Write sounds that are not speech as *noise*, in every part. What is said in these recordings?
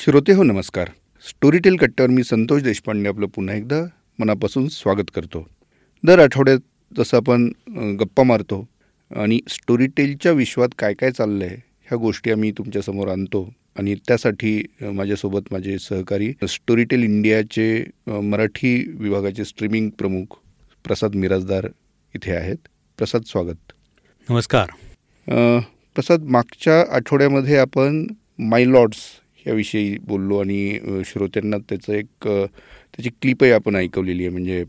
श्रोते हो नमस्कार. स्टोरीटेल कट्ट्यावर मी संतोष देशपांडे आपलं पुन्हा एकदा मनापासून स्वागत करतो. दर आठवड्यात जसं आपण गप्पा मारतो आणि स्टोरीटेलच्या विश्वात काय काय चाललं आहे ह्या गोष्टी आम्ही तुमच्यासमोर आणतो आणि त्यासाठी माझ्यासोबत माझे सहकारी स्टोरीटेल इंडियाचे मराठी विभागाचे स्ट्रीमिंग प्रमुख प्रसाद मिराजदार इथे आहेत. प्रसाद स्वागत. नमस्कार. प्रसाद मागच्या आठवड्यामध्ये आपण माय लॉर्ड्स याविषयी बोललो आणि श्रोत्यांना त्याचं एक त्याची क्लिपही आपण ऐकवलेली आहे. म्हणजे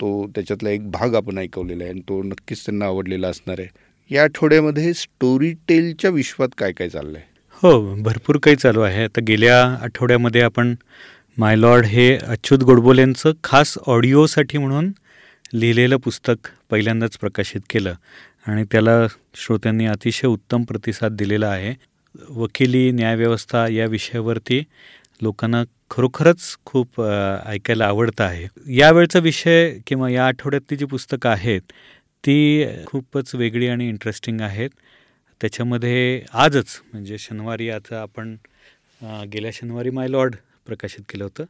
तो त्याच्यातला एक भाग आपण ऐकवलेला आहे आणि तो नक्कीच त्यांना आवडलेला असणार आहे. या आठवड्यामध्ये स्टोरी टेलच्या विश्वात काय काय चाललं आहे हो भरपूर काही चालू आहे. आता गेल्या आठवड्यामध्ये आपण माय लॉर्ड हे अच्युत गोडबोलेंचं खास ऑडिओसाठी म्हणून लिहिलेलं पुस्तक पहिल्यांदाच प्रकाशित केलं. आणि त्याला श्रोत्यांनी अतिशय उत्तम प्रतिसाद दिलेला आहे. वकिली न्यायव्यवस्था या विषयावरती लोकांना खरोखरच खूप ऐकायला आवडतं आहे. यावेळचा विषय किंवा या आठवड्यातली जी पुस्तकं आहेत ती खूपच वेगळी आणि इंटरेस्टिंग आहेत. त्याच्यामध्ये आजच म्हणजे शनिवारी आता आपण गेल्या शनिवारी माय लॉर्ड प्रकाशित केलं होतं.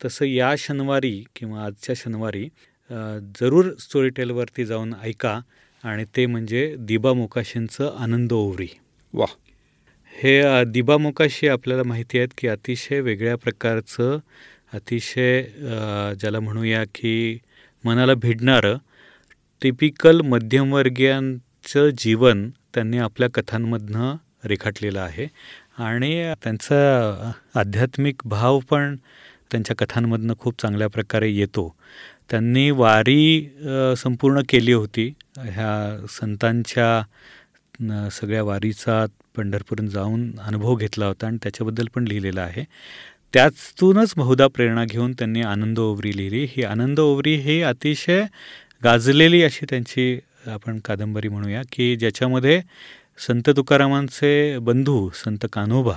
तसं या शनिवारी किंवा आजच्या शनिवारी जरूर स्टोरी टेलवरती जाऊन ऐका आणि ते म्हणजे दिबा मोकाशींचं आनंद ओवरी. वा हे दिबामुखाशी आपल्याला माहिती आहेत की अतिशय वेगळ्या प्रकारचं अतिशय ज्याला म्हणूया की मनाला भिडणारं टिपिकल मध्यमवर्गीयांचं जीवन त्यांनी आपल्या कथांमधनं रेखाटलेलं आहे. आणि त्यांचा आध्यात्मिक भाव पण त्यांच्या कथांमधनं खूप चांगल्या प्रकारे येतो. त्यांनी वारी संपूर्ण केली होती. ह्या संतांच्या सगळ्या वारीचा पंढरपूर जाऊन अनुभव घेतला होता आणि त्याच्याबद्दल पण लिहिलेलं आहे. त्यातूनच बहुधा प्रेरणा घेऊन त्यांनी आनंद ओवरी लिहिली. ही आनंद ओवरी ही अतिशय गाजलेली अशी त्यांची आपण कादंबरी म्हणूया की ज्याच्यामध्ये संत तुकारामांचे बंधू संत कान्होबा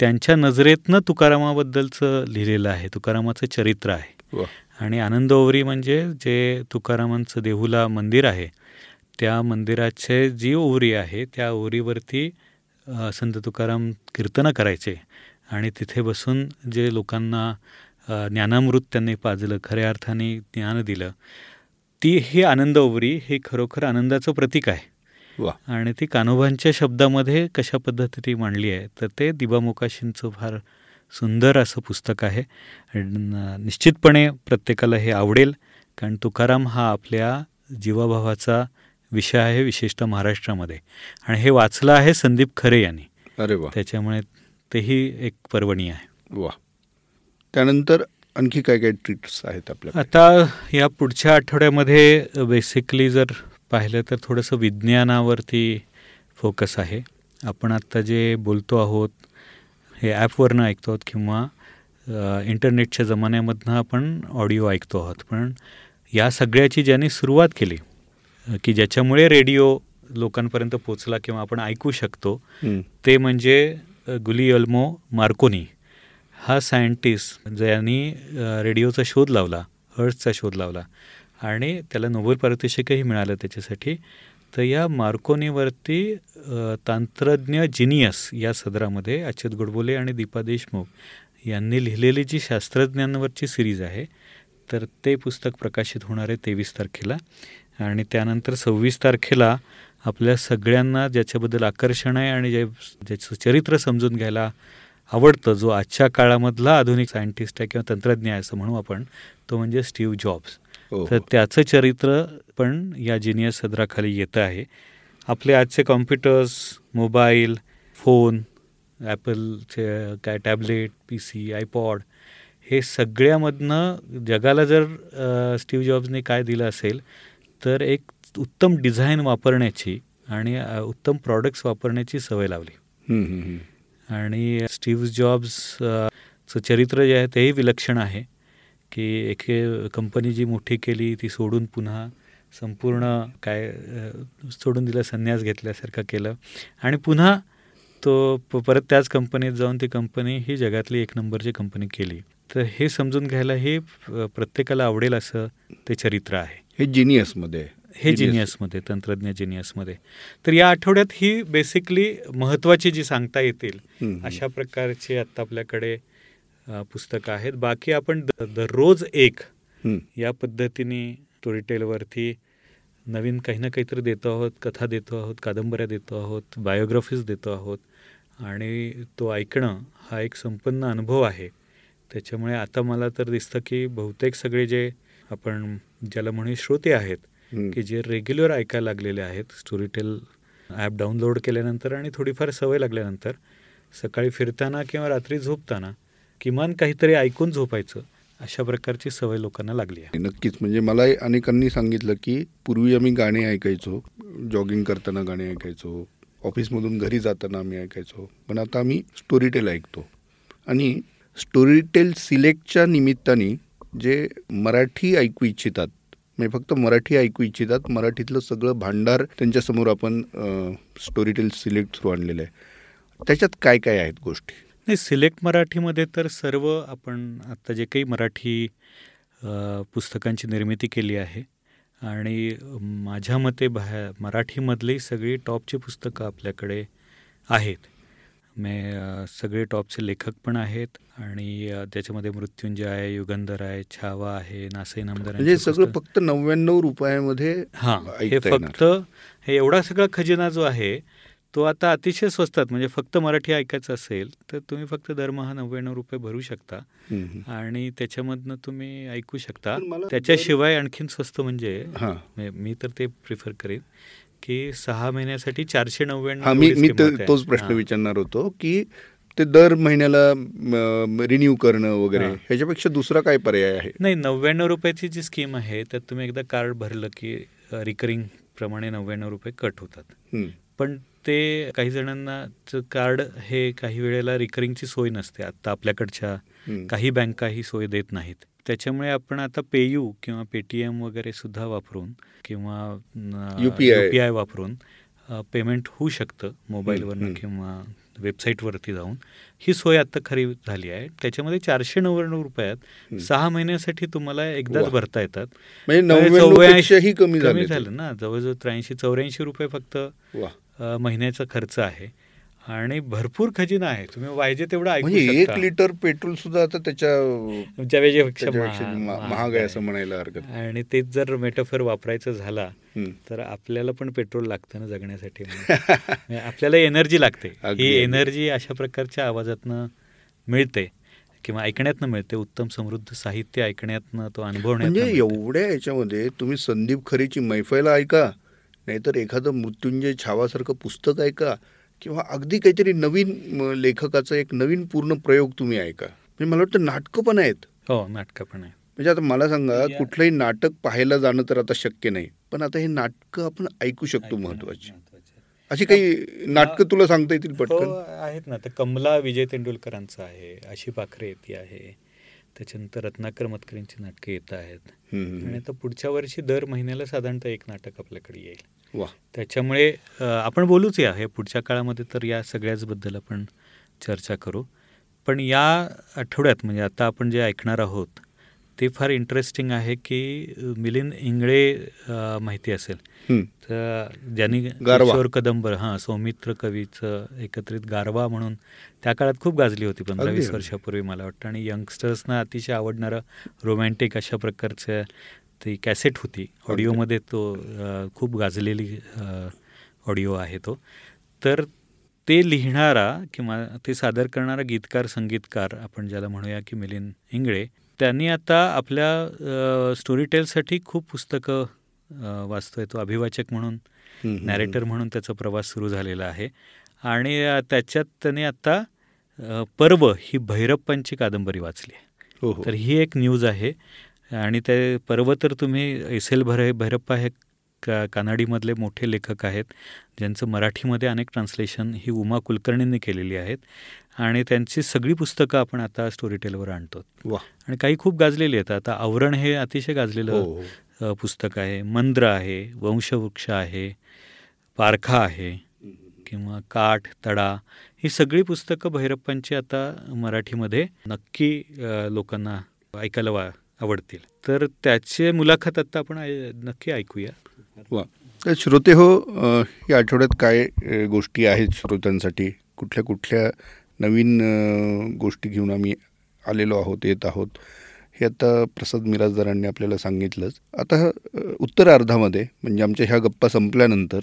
त्यांच्या नजरेतनं तुकारामाबद्दलचं लिहिलेलं आहे. तुकारामाचं चरित्र आहे. आणि आनंद ओवरी म्हणजे जे तुकारामांचं देहुला मंदिर आहे त्या मंदिराचे जी ओवरी आहे त्या ओवरीवरती संत तुकाराम कीर्तनं करायचे. आणि तिथे बसून जे लोकांना ज्ञानामृत त्यांनी पाजलं खऱ्या अर्थाने ज्ञान दिलं ती ही आनंद ओवरी हे खरोखर आनंदाचं प्रतीक आहे. आणि ती कान्होबांच्या शब्दामध्ये कशा पद्धतीने मांडली आहे तर ते दिबामोकाशींचं फार सुंदर असं पुस्तक आहे. निश्चितपणे प्रत्येकाला हे आवडेल कारण तुकाराम हा आपल्या जीवाभावाचा विषय आहे विशेषतः महाराष्ट्रामध्ये. आणि हे वाचलं आहे संदीप खरे यांनी. अरे वा. त्याच्यामुळे तेही एक पर्वणी आहे. वा. त्यानंतर आणखी काय काय ट्रिट्स आहेत आपल्या आता या पुढच्या आठवड्यामध्ये बेसिकली जर पाहिलं तर थोडंसं विज्ञानावरती फोकस आहे. आपण आत्ता जे बोलतो आहोत हे ॲपवरनं ऐकतो आहोत किंवा इंटरनेटच्या जमान्यामधनं आपण ऑडिओ ऐकतो आहोत. पण या सगळ्याची ज्यांनी सुरुवात केली की ज्याच्यामुळे रेडिओ लोकांपर्यंत पोचला किंवा आपण ऐकू शकतो ते म्हणजे गुलियल्मो मार्कोनी. हा सायंटिस्ट ज्यांनी रेडिओचा शोध लावला हर्ट्सचा शोध लावला आणि त्याला नोबेल पारितोषिकही मिळालं त्याच्यासाठी तर या मार्कोनीवरती तांत्रज्ञ जिनियस या सदरामध्ये अच्युत गोडबोले आणि दीपा देशमुख यांनी लिहिलेली जी शास्त्रज्ञांवरची सिरीज आहे तर ते पुस्तक प्रकाशित होणार आहे तेवीस तारखेला. आणि त्यानंतर सव्वीस तारखेला आपल्या सगळ्यांना ज्याच्याबद्दल आकर्षण आहे आणि जे ज्याचं चरित्र समजून घ्यायला आवडतं जो आजच्या काळामधला आधुनिक सायंटिस्ट आहे किंवा तंत्रज्ञ आहे असं म्हणू आपण तो म्हणजे स्टीव्ह जॉब्स हो, तर हो. त्याचं चरित्र पण या जिनियस सदराखाली येतं आहे आपले आजचे कॉम्प्युटर्स मोबाईल फोन ॲपलचे काय टॅबलेट पी सी आयपॉड हे सगळ्यामधनं जगाला जर स्टीव्ह जॉब्सने काय दिलं असेल तर एक उत्तम डिझाईन वापरण्याची आणि उत्तम प्रॉडक्ट्स वापरण्याची सवय लावली. आणि स्टीव्ह जॉब्सचं चरित्र जे आहे तेही विलक्षण आहे की एक कंपनी जी मोठी केली ती सोडून पुन्हा संपूर्ण काय सोडून दिलं संन्यास घेतल्यासारखं केलं. आणि पुन्हा तो परत त्याच कंपनीत जाऊन ती कंपनी ही जगातली एक नंबरची कंपनी केली. तर हे समजून घ्यायला हे प्रत्येकाला आवडेल असं ते चरित्र आहे. हे जिनियसमध्ये हे. जिनियसमध्ये तंत्रज्ञ जिनियसमध्ये तर या आठवड्यात ही बेसिकली महत्त्वाची जी सांगता येतील. अशा प्रकारची आत्ता आपल्याकडे पुस्तकं आहेत बाकी आपण दररोज एक. या पद्धतीने स्टोरीटेलवरती नवीन काही ना काहीतरी देतो आहोत कथा देतो आहोत कादंबऱ्या देतो आहोत बायोग्राफीज देतो आहोत आणि तो ऐकणं हा एक संपन्न अनुभव आहे त्याच्यामुळे आता मला तर दिसतं की बहुतेक सगळे जे आपण ज्याला म्हणू श्रोते आहेत. की जे रेग्युलर ऐकायला लागलेले आहेत स्टोरीटेल ॲप डाउनलोड केल्यानंतर आणि थोडीफार सवय लागल्यानंतर सकाळी फिरताना किंवा रात्री झोपताना किमान काहीतरी ऐकून झोपायचं अशा प्रकारची सवय लोकांना लागली आहे. नक्कीच. म्हणजे मला अनेकांनी सांगितलं की पूर्वी आम्ही गाणे ऐकायचो जॉगिंग करताना गाणे ऐकायचो ऑफिसमधून घरी जाताना आम्ही ऐकायचो पण आता आम्ही स्टोरीटेल ऐकतो. आणि स्टोरीटेल सिलेक्टच्या निमित्ताने जे मराठी ऐकू इच्छितात म्हणजे फक्त मराठी ऐकू इच्छितात मराठीतलं सगळं भांडार त्यांच्यासमोर आपण स्टोरीटेल सिलेक्ट थ्रू आणलेलं आहे. त्याच्यात काय काय आहेत गोष्टी? नाही सिलेक्ट मराठीमध्ये तर सर्व आपण आत्ता जे काही मराठी पुस्तकांची निर्मिती केली आहे आणि माझ्या मते बाहे मराठीमधली सगळी टॉपची पुस्तकं आपल्याकडे आहेत. मे सगळे टॉपचे लेखक पण आहेत आणि त्याच्यामध्ये मृत्युंजय आहे युगंधर आहे छावा आहे नासई नामदार म्हणजे सगळं फक्त नव्याण्णव रुपयामध्ये हां हे. फक्त हे एवढा सगळा खजिना जो आहे तो आता अतिशय स्वस्तात म्हणजे फक्त मराठी ऐकायचं असेल तर तुम्ही फक्त दरमहा नव्याण्णव रुपये भरू शकता. आणि त्याच्यामधनं तुम्ही ऐकू शकता. त्याच्याशिवाय आणखीन स्वस्त म्हणजे मी तर ते प्रिफर करेन. की सहा महिन्यासाठी चारशे नव्याण्णव मी मी. तोच प्रश्न. विचारणार होतो की ते दर महिन्याला रिन्यू करणं वगैरे. ह्याच्यापेक्षा दुसरा काय पर्याय आहे नाही नव्याण्णव रुपयाची जी स्कीम आहे त्यात तुम्ही एकदा कार्ड भरलं की रिकरिंग प्रमाणे नव्याण्णव रुपये कट होतात. पण ते काही जणांना कार्ड हे काही वेळेला रिकरिंगची सोय नसते आता आपल्याकडच्या. काही बँका ही सोय देत नाहीत त्याच्यामुळे आपण आता पेयू किंवा पेटीएम वगैरे सुद्धा वापरून किंवा UPI. पी आय वापरून पेमेंट होऊ शकतं मोबाईलवरनं हम्म. किंवा वेबसाईटवरती जाऊन ही सोय आता खरी झाली आहे त्याच्यामध्ये चारशे नव्याण्णव रुपयात. सहा महिन्यासाठी तुम्हाला एकदाच. भरता येतात म्हणजे चौऱ्याऐंशी- कमी झाले ना जवळजवळ त्र्याऐंशी चौऱ्याऐंशी रुपये फक्त महिन्याचा खर्च आहे आणि भरपूर खजिना आहे तुम्ही पाहिजे तेवढं ऐकू म्हणजे एक लिटर पेट्रोल सुद्धा आता त्याच्या महाग- आहे असं. म्हणायला हरकत. आणि तेच जर मेटाफर वापरायचं झाला. तर आपल्याला पण पेट्रोल लागतं ना जगण्यासाठी *laughs* आपल्याला एनर्जी लागते ही. एनर्जी अशा प्रकारच्या आवाजातनं मिळते किंवा ऐकण्यातनं मिळते उत्तम समृद्ध साहित्य ऐकण्यातनं तो अनुभवण्यात म्हणजे एवढ्या याच्यामध्ये तुम्ही संदीप खरेची मैफल ऐका नाहीतर एखादं मृत्युंजय छावासारखं पुस्तक ऐका किंवा अगदी काहीतरी नवीन लेखकाचा एक नवीन पूर्ण प्रयोग तुम्ही ऐका म्हणजे मला वाटतं नाटकं पण आहेत. हो नाटकं पण आहे म्हणजे आता मला सांगा कुठलंही नाटक पाहायला जाणं तर आता शक्य नाही. पण आता हे नाटकं आपण ऐकू शकतो महत्वाची. अशी काही नाटकं तुला सांगता येतील हो पटकन? आहेत ना. तर कमला विजय तेंडुलकरांचं आहे आशी पाखरे येते आहे. त्याच्यानंतर रत्नाकर मतकरींची नाटकं येत आहेत. आणि आता पुढच्या वर्षी दर महिन्याला साधारणतः एक नाटक आपल्याकडे येईल. वा. त्याच्यामुळे आपण बोलूच या. हे पुढच्या काळामध्ये तर या सगळ्याचबद्दल आपण चर्चा करू. पण या आठवड्यात म्हणजे आता आपण जे ऐकणार आहोत ते फार इंटरेस्टिंग आहे की मिलिंद इंगळे माहिती असेल. तर ज्यांनी गारवा. किशोर कदंबर हां सौमित्र कवीचं एकत्रित गारवा म्हणून त्या काळात खूप गाजली होती पंधरा वीस. वर्षापूर्वी मला वाटतं. आणि यंगस्टर्सना अतिशय आवडणारं रोमॅन्टिक अशा प्रकारचं ती कॅसेट होती. ऑडिओमध्ये तो खूप गाजलेली ऑडिओ आहे तो. तर ते लिहिणारा किंवा ते सादर करणारा गीतकार संगीतकार आपण ज्याला म्हणूया की मिलिंद इंगळे त्यांनी आता आपल्या स्टोरी टेलसाठी खूप पुस्तकं वाचतोय तो अभिवाचक म्हणून नॅरेटर म्हणून त्याचा प्रवास सुरू झालेला आहे. आणि त्याच्यात त्याने आता पर्व ही भैरप्पांची कादंबरी वाचली आहे. हो हो. तर ही एक न्यूज आहे. आणि ते पर्व तर तुम्ही एस एल भैर भैरप्पा हे का कानाडीमधले मोठे लेखक आहेत ज्यांचं मराठीमध्ये अनेक ट्रान्सलेशन ही उमा कुलकर्णींनी केलेली आहेत आणि त्यांची सगळी पुस्तकं आपण आता स्टोरी टेलवर आणतो वा आणि काही खूप गाजलेली आहेत. आता आवरण हे अतिशय हो गाजलेलं हो अ, पुस्तक आहे. मंद्र आहे वंशवृक्ष आहे पारखा आहे किंवा काठ तडा ही सगळी पुस्तकं भैरप्पांची आता मराठीमध्ये नक्की लोकांना ऐकायला वा आवडतील. तर त्याचे मुलाखत आता आपण नक्की ऐकूया. वा. तर श्रोते हो या आठवड्यात काय गोष्टी आहेत श्रोत्यांसाठी? कुठल्या कुठल्या नवीन गोष्टी घेऊन आम्ही आलेलो आहोत येत आहोत? हे आता प्रसाद मिराजदारांनी आपल्याला सांगितलंच. आता उत्तर अर्धामध्ये म्हणजे आमच्या ह्या गप्पा संपल्यानंतर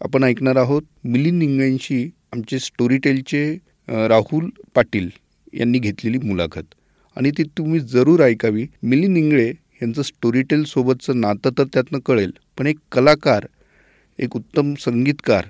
आपण ऐकणार आहोत मिलिंद इंगळेंशी आमचे स्टोरीटेलचे राहुल पाटील यांनी घेतलेली मुलाखत. आणि ती तुम्ही जरूर ऐकावी. मिलिंद इंगळे यांचं स्टोरीटेलसोबतचं नातं तर त्यातनं कळेल. पण एक कलाकार एक उत्तम संगीतकार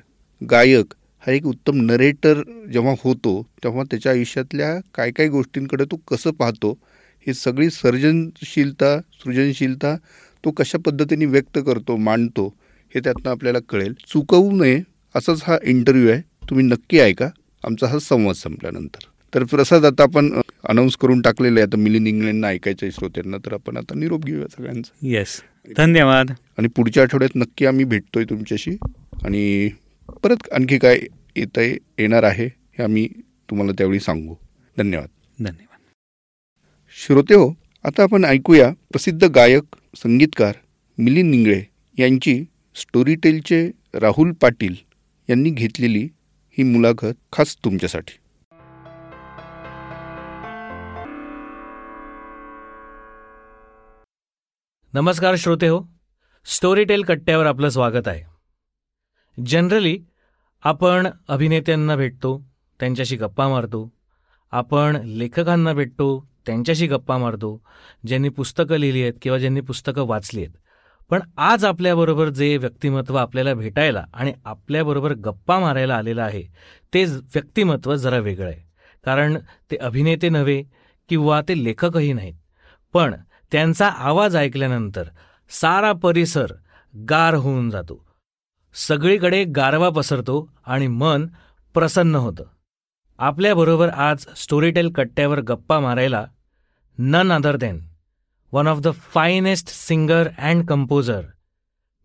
गायक हा एक उत्तम नरेटर जेव्हा होतो तेव्हा त्याच्या आयुष्यातल्या काय काय गोष्टींकडे तो कसं पाहतो ही सगळी सर्जनशीलता सृजनशीलता तो कशा पद्धतीने व्यक्त करतो मांडतो हे त्यातनं आपल्याला कळेल. चुकवू नये असाच हा इंटरव्ह्यू आहे. तुम्ही नक्की ऐका. आमचा हा संवाद संपल्यानंतर. तर प्रसाद आता आपण अनाऊन्स करून टाकलेलं आहे आता मिलिंद इंग्लंडना ऐकायचं आहे श्रोत्यांना तर आपण आता निरोप घेऊया सगळ्यांचा. येस धन्यवाद. आणि पुढच्या आठवड्यात नक्की आम्ही भेटतोय तुमच्याशी. आणि परत आणखी काय येत आहे येणार आहे हे आम्ही तुम्हाला त्यावेळी सांगू. धन्यवाद. धन्यवाद. श्रोते हो आता आपण ऐकूया प्रसिद्ध गायक संगीतकार मिलिंद निंगळे यांची स्टोरीटेलचे राहुल पाटील यांनी घेतलेली ही मुलाखत खास तुमच्यासाठी. नमस्कार श्रोते हो स्टोरीटेल कट्ट्यावर आपलं स्वागत आहे. जनरली आपण अभिनेत्यांना भेटतो त्यांच्याशी गप्पा मारतो आपण लेखकांना भेटतो त्यांच्याशी गप्पा मारतो ज्यांनी पुस्तकं लिहिली आहेत किंवा ज्यांनी पुस्तकं वाचली आहेत. पण आज आपल्याबरोबर जे व्यक्तिमत्व आपल्याला भेटायला आणि आपल्याबरोबर गप्पा मारायला आलेलं आहे ते व्यक्तिमत्व जरा वेगळं आहे. कारण ते अभिनेते नव्हे किंवा ते लेखकही नाहीत. पण त्यांचा आवाज ऐकल्यानंतर सारा परिसर गार होऊन जातो. सगळीकडे गारवा पसरतो आणि मन प्रसन्न होतं. आपल्याबरोबर आज स्टोरीटेल कट्ट्यावर गप्पा मारायला none other than one of the finest singer and composer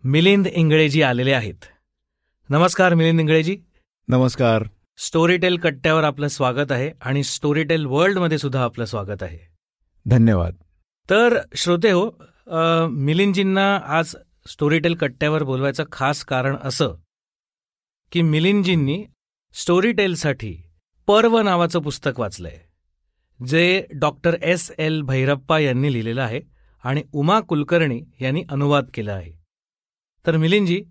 Milind इंगळेजी आलेले आहेत. नमस्कार मिलिंद इंगळेजी. नमस्कार. स्टोरीटेल कट्ट्यावर आपलं स्वागत आहे आणि स्टोरीटेल वर्ल्डमध्ये सुद्धा आपलं स्वागत आहे. धन्यवाद. तर श्रोते हो मिलिंदजींना आज स्टोरीटेल कट्ट्यावर बोलवायचं खास कारण असं की मिलिंदजींनी स्टोरीटेलसाठी पर्व नावाचं पुस्तक वाचलंय जे डॉक्टर एस एल भैरप्पा यांनी लिहिलेलं आहे आणि उमा कुलकर्णी यांनी अनुवाद केला आहे तर मिलिंदजी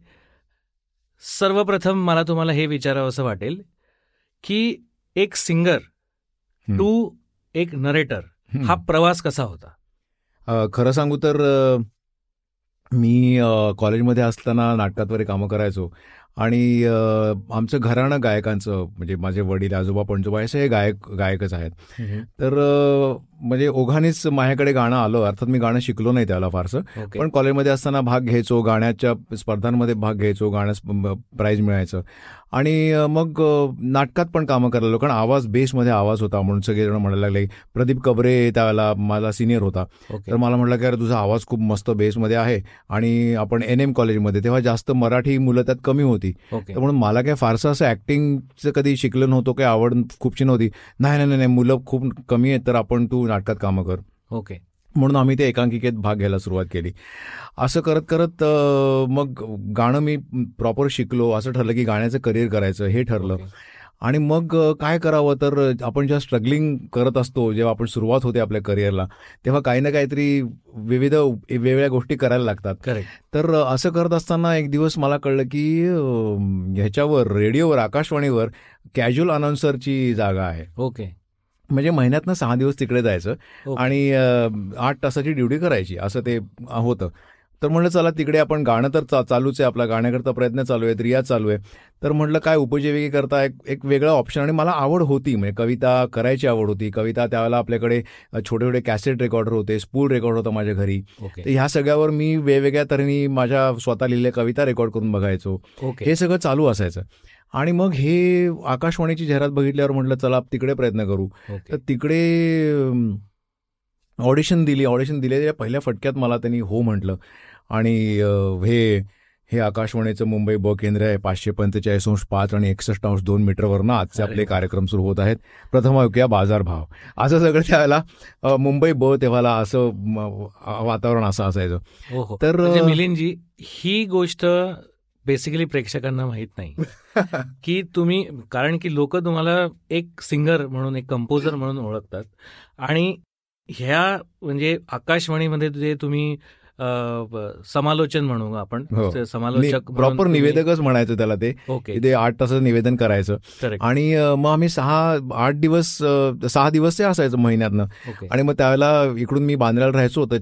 सर्वप्रथम मला तुम्हाला हे विचारावं असं वाटेल की एक सिंगर. टू एक नरेटर हं. प्रवास कसा होता खरं सांगू तर मी कॉलेजमध्ये असताना नाटकात वगैरे कामं करायचो. आणि आमचं घराणं गायकांचं म्हणजे माझे वडील आजोबा पणजोबा असे हे गायक गायकच आहेत. तर म्हणजे ओघानेच माझ्याकडे गाणं आलं अर्थात मी गाणं शिकलो नाही त्याला फारसं. पण कॉलेजमध्ये असताना भाग घ्यायचो गाण्याच्या स्पर्धांमध्ये भाग घ्यायचो गाण्यास प्राईज मिळायचं. आणि मग नाटकात पण कामं करायला कारण आवाज बेसमध्ये आवाज होता. म्हणून सगळेजण म्हणायला लागले प्रदीप कबरे त्यावेळेला माझा सिनियर होता. तर मला म्हटलं की अरे तुझा आवाज खूप मस्त बेसमध्ये आहे. आणि आपण एन एम कॉलेजमध्ये तेव्हा जास्त मराठी मुलं त्यात कमी होती तर म्हणून मला काय फारसं असं ॲक्टिंगचं कधी शिकलं नव्हतं काही आवड खूपशी नव्हती. नाही नाही नाही नाही, मुलं खूप कमी आहेत तर आपण तू नाटकात कामं कर. ओके. म्हणून आम्ही ते एकांकिकेत भाग घ्यायला सुरुवात केली. असं करत करत मग गाणं मी प्रॉपर शिकलो. असं ठरलं की गाण्याचं करिअर करायचं हे ठरलं. आणि मग काय करावं? तर आपण जेव्हा स्ट्रगलिंग करत असतो जेव्हा आपण सुरुवात होते आपल्या करिअरला तेव्हा काही ना काहीतरी विविध वेगवेगळ्या गोष्टी करायला लागतात. करेक्ट तर असं करत असताना एक दिवस मला कळलं की ह्याच्यावर रेडिओवर आकाशवाणीवर कॅज्युअल अनाउन्सरची जागा आहे. ओके. म्हणजे महिन्यातनं सहा दिवस तिकडे जायचं. आणि आठ तासाची ड्युटी करायची असं ते होतं. तर म्हणलं चला तिकडे आपण गाणं तर चा- चालूच आहे. आपला गाण्याकरता प्रयत्न चालू आहे. रियाज चालू आहे. तर म्हटलं काय उपजीविके करता? एक एक वेगळा ऑप्शन आणि मला आवड होती. म्हणजे कविता करायची आवड होती. कविता त्यावेळेला आपल्याकडे छोटे छोटे कॅसेट रेकॉर्डर होते. स्पूल रेकॉर्ड होतं माझ्या घरी. तर ह्या सगळ्यावर मी वेगवेगळ्या तऱ्हेने माझ्या स्वतः लिहिलेल्या कविता रेकॉर्ड करून बघायचो. हे सगळं चालू असायचं. आणि मग हे आकाशवाणीची जाहिरात बघितल्यावर म्हटलं चला तिकडे प्रयत्न करू. तर तिकडे ऑडिशन दिली. ऑडिशन दिले पहिल्या फटक्यात मला त्यांनी हो म्हटलं. आणि हे हे आकाशवाणीचं मुंबई ब केंद्र आहे पाचशे पंचेचाळीस अंश पाच आणि एकसष्ट अंश दोन मीटरवरनं आजचे आपले. कार्यक्रम सुरू होत आहेत. प्रथम ऐकूया बाजारभाव असं सगळं त्यावेळेला मुंबई ब तेव्हाला असं वातावरण असं असायचं. हो हो. तर म्हणजे मिलिंदजी ही गोष्ट बेसिकली प्रेक्षकांना माहीत नाही. *laughs* की तुम्ही कारण की लोक तुम्हाला एक सिंगर म्हणून एक कंपोजर म्हणून ओळखतात. आणि ह्या म्हणजे आकाशवाणीमध्ये जे तुम्ही समालोचन म्हणू आपण. हो. समालोचक प्रॉपर निवेदकच म्हणायचं त्याला ते. ओके. ते आठ तासाचं निवेदन करायचं. आणि मग आम्ही सहा आठ दिवस सहा दिवस ते असायचं महिन्यातनं. आणि मग त्यावेळेला इकडून मी बांद्र्याला राहायचो होतं.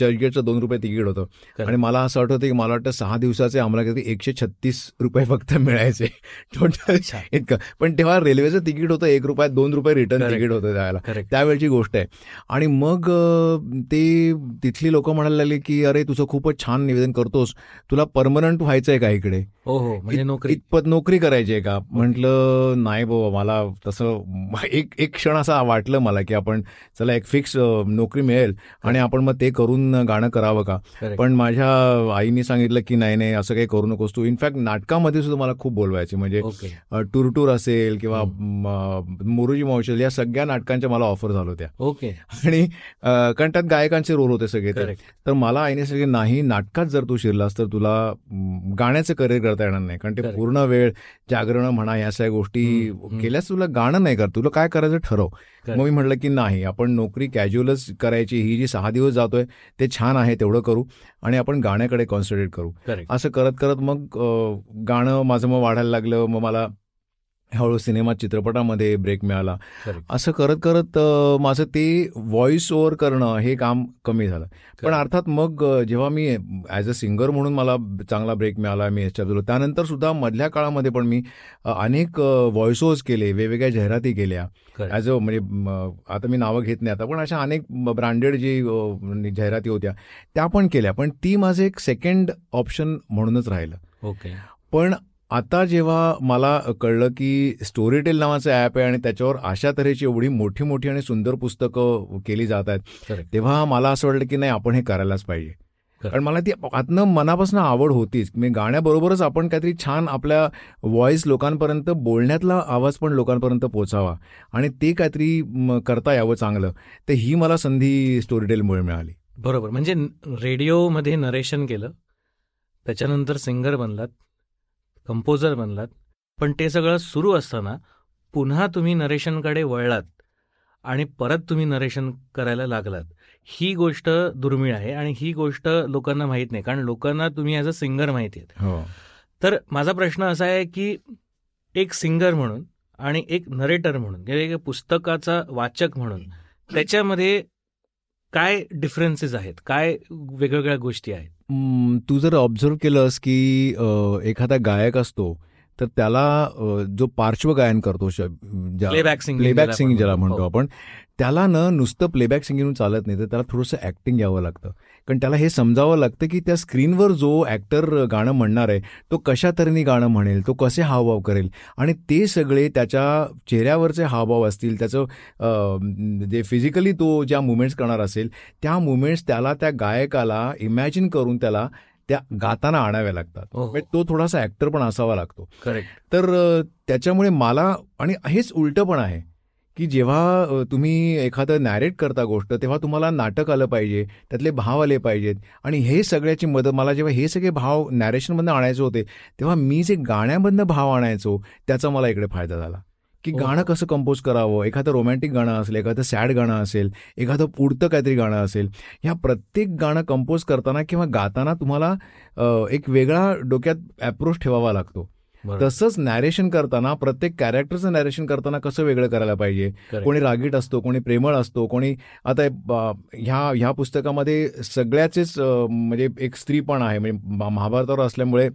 चर्चगेटचं दोन रुपये तिकीट होतं. आणि मला असं आठवतं की मला वाटतं सहा दिवसाचे आम्हाला काहीतरी एकशे छत्तीस रुपये फक्त मिळायचे. *laughs* टोटल इतकं. पण तेव्हा रेल्वेचं तिकीट होतं एक रुपयात दोन रुपये रिटर्न. तिकीट होतं त्यावेळेला. त्यावेळची गोष्ट आहे. आणि मग ते तिथली लोक म्हणायला लागले की अरे तुझं खूपच छान निवेदन करतोस. तुला परमनंट व्हायचं आहे का इकडे? हो हो म्हणजे नोकरी. इतपत नोकरी करायची आहे का? म्हटलं नाही बाबा मला तसं *laughs* एक एक क्षण असा वाटलं मला की आपण चला एक फिक्स नोकरी मिळेल आणि आपण मग ते करून गाणं करावं का. पण माझ्या आईने सांगितलं की नाही नाही असं काही करू नकोस तू. इनफॅक्ट नाटकामध्ये सुद्धा मला खूप बोलवायचे. म्हणजे ओके. अ, टूरटूर असेल किंवा मोरूजी मावशल या सगळ्या नाटकांच्या मला ऑफर झाल्या होत्या. ओके. आणि कारण त्यात गायकांचे रोल होते सगळे तर मला आईने सांगितलं नाही नाटकात जर तू शिरलास तर तुला गाण्याचं करिअर करता येणार नाही कारण ते. पूर्ण वेळ जागरण म्हणा या सगळ्या गोष्टी. केल्यास तुला गाणं नाही कर तुला काय करायचं ठरव. मग मी म्हटलं की नाही आपण नोकरी कॅज्युअलच करायची ही जी सहा दिवस जातोय ते छान आहे तेवढं करू आणि आपण गाण्याकडे कॉन्सन्ट्रेट करू असं करत करत मग गाणं माझं मग वाढायला लागलं मग मला हळूहळू सिनेमा चित्रपटामध्ये ब्रेक मिळाला. असं करत करत माझं ते व्हॉइस ओव्हर करणं हे काम कमी झालं. पण अर्थात मग जेव्हा मी ॲज अ सिंगर म्हणून मला चांगला ब्रेक मिळाला मी याच्यात त्यानंतर सुद्धा मधल्या काळामध्ये पण मी अनेक व्हॉइस ओव्हर्स केले वेगवेगळ्या जाहिराती केल्या. ॲज अ म्हणजे आता मी नावं घेत नाही आता पण अशा अनेक ब्रँडेड जी अ, जाहिराती होत्या त्या पण केल्या. पण ती माझं एक सेकंड ऑप्शन म्हणूनच राहिलं. ओके पण आता जेव्हा मला कळलं की स्टोरीटेल नावाचं ॲप आहे आणि त्याच्यावर अशा तऱ्हेची एवढी मोठी मोठी आणि सुंदर पुस्तकं केली जात आहेत तेव्हा मला असं वाटलं की नाही आपण हे करायलाच पाहिजे. कारण मला ती आतनं मनापासून आवड होतीच. मी गाण्याबरोबरच आपण काहीतरी छान आपल्या व्हॉइस लोकांपर्यंत बोलण्यातला आवाज पण लोकांपर्यंत पोचावा आणि ते काहीतरी करता यावं चांगलं. तर ही मला संधी स्टोरीटेलमुळे मिळाली. बरोबर. म्हणजे रेडिओमध्ये नरेशन केलं त्याच्यानंतर सिंगर बनलात कंपोजर बनलात. पण ते सगळं सुरू असताना पुन्हा तुम्ही नरेशनकडे वळलात आणि परत तुम्ही नरेशन करायला लागलात. ही गोष्ट दुर्मिळ आहे आणि ही गोष्ट लोकांना माहीत नाही कारण लोकांना तुम्ही ॲज अ सिंगर माहिती आहेत. हो. तर माझा प्रश्न असा आहे की एक सिंगर म्हणून आणि एक नरेटर म्हणून किंवा एक पुस्तकाचा वाचक म्हणून त्याच्यामध्ये काय डिफरन्सेस आहेत? काय वेगवेगळ्या गोष्टी आहेत? तू जर ऑब्झर्व केलंस की एखादा गायक असतो तर त्याला जो पार्श्वगायन करतो प्लेबॅक सिंगिंग ज्याला. म्हणतो आपण त्याला न नुसतं प्लेबॅक सिंगिंग चालत नाही तर त्याला थोडंसं ऍक्टिंग यावं लागतं. कारण त्याला हे समजावं लागतं की त्या स्क्रीनवर जो ऍक्टर गाणं म्हणणार आहे तो कशा तऱ्हेने गाणं म्हणेल तो कसे हावभाव करेल? आणि ते सगळे त्याच्या चेहऱ्यावरचे हावभाव असतील त्याचं जे फिजिकली तो ज्या मुवमेंट्स करणार असेल त्या मुवमेंट्स त्याला त्या गायकाला इमॅजिन करून त्याला त्या गाताना आणाव्या लागतात. म्हणजे तो थोडासा ऍक्टर पण असावा लागतो. करेक्ट तर त्याच्यामुळे मला आणि हेच उलटं पण आहे. की जेव्हा तुम्ही एखादं नॅरेट करता गोष्ट तेव्हा तुम्हाला नाटक आलं पाहिजे त्यातले भाव आले पाहिजेत. आणि हे सगळ्याची मदत मला जेव्हा हे सगळे भाव नॅरेशनमधनं आणायचे होते तेव्हा मी जे गाण्यामधनं भाव आणायचो त्याचा मला इकडे फायदा झाला. की हो. गाणं कसं कंपोज करावं? एखादं रोमॅन्टिक गाणं असेल एखादं सॅड गाणं असेल एखादं पुढतं काहीतरी गाणं असेल ह्या प्रत्येक गाणं कंपोज करताना किंवा गाताना तुम्हाला एक वेगळा डोक्यात अप्रोच ठेवावा लागतो. तसंच नॅरेशन करताना प्रत्येक कॅरेक्टरचं नॅरेशन करताना कसं वेगळं करायला पाहिजे. कोणी रागीट असतो कोणी प्रेमळ असतो कोणी आता ह्या ह्या पुस्तकामध्ये सगळ्याचेच म्हणजे एक स्त्री पण आहे. म्हणजे महा- महाभारतावर असल्यामुळे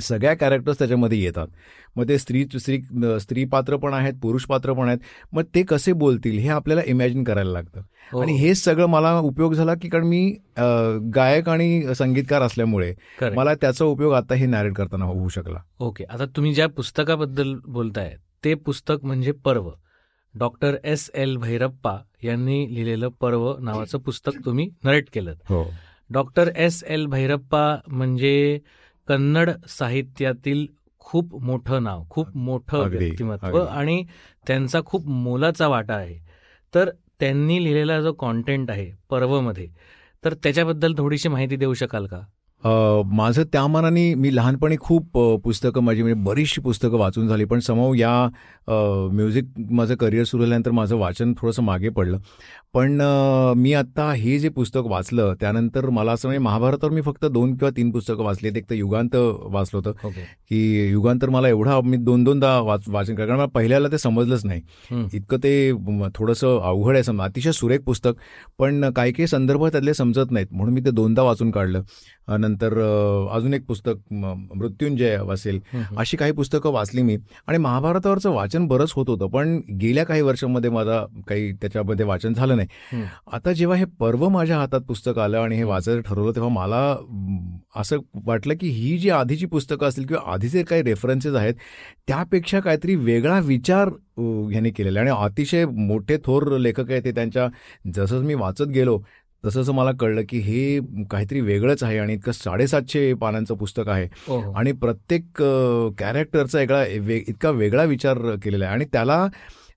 सगळ्या कॅरेक्टर्स त्याच्यामध्ये येतात. मग ते स्त्री स्त्री स्त्री पात्र पण आहेत पुरुष पात्र पण आहेत. मग ते कसे बोलतील हे आपल्याला इमॅजिन करायला लागतं. हो, आणि हेच सगळं मला उपयोग झाला की कारण मी गायक आणि संगीतकार असल्यामुळे. मला त्याचा उपयोग आता हे नॅरेट करताना होऊ शकला. ओके. आता तुम्ही ज्या पुस्तकाबद्दल बोलताय ते पुस्तक म्हणजे पर्व. डॉक्टर एस एल भैरप्पा यांनी लिहिलेलं पर्व नावाचं पुस्तक तुम्ही नरेट केलं हो. डॉक्टर एस एल भैरप्पा म्हणजे कन्नड साहित्यातील खूप मोठं नाव खूप मोठं व्यक्तिमत्व. आणि त्यांचा खूप मोलाचा वाटा आहे तर त्यांनी लिहिलेला जो कॉन्टेंट आहे पर्वमध्ये तर त्याच्याबद्दल थोडीशी माहिती देऊ शकाल का माझं त्या मानाने मी लहानपणी खूप पुस्तकं माझी म्हणजे बरीचशी पुस्तकं वाचून झाली पण समव या म्युझिक माझं करिअर सुरू झाल्यानंतर माझं वाचन थोडंसं मागे पडलं. पण मी आत्ता हे जे पुस्तक वाचलं त्यानंतर मला असं म्हणजे महाभारतावर मी फक्त दोन किंवा तीन पुस्तकं वाचली एक तर युगांत वाचलं होतं ओके. की युगांतर मला एवढा मी दोन दोनदा वाच वाचन कारण मला पहिल्याला ते समजलंच नाही. हं. इतकं ते थोडंसं अवघड आहे समजा अतिशय सुरेख पुस्तक पण काही काही संदर्भ त्यातले समजत नाहीत म्हणून मी ते दोनदा वाचून काढलं. नंतर अजून एक पुस्तक मृत्युंजय असेल अशी काही पुस्तकं वाचली मी. आणि महाभारतावरचं वाचन बरंच होत होतं पण गेल्या काही वर्षांमध्ये माझा काही त्याच्यामध्ये वाचन झालं नाही. आता जेव्हा हे पर्व माझ्या हातात पुस्तक आलं आणि हे वाचायचं ठरवलं तेव्हा मला असं वाटलं की ही जी आधीची पुस्तकं असतील किंवा आधीचे काही रेफरन्सेस आहेत त्यापेक्षा काहीतरी वेगळा विचार ह्याने केलेला आणि अतिशय मोठे थोर लेखक आहेत ते त्यांच्या जसं मी वाचत गेलो तसं मला कळलं की हे काहीतरी वेगळंच आहे आणि इतकं साडेसातशे पानांचं पुस्तक आहे. हो, हो. आणि प्रत्येक कॅरेक्टरचा वे, इतका वेगळा विचार केलेला आहे. आणि त्याला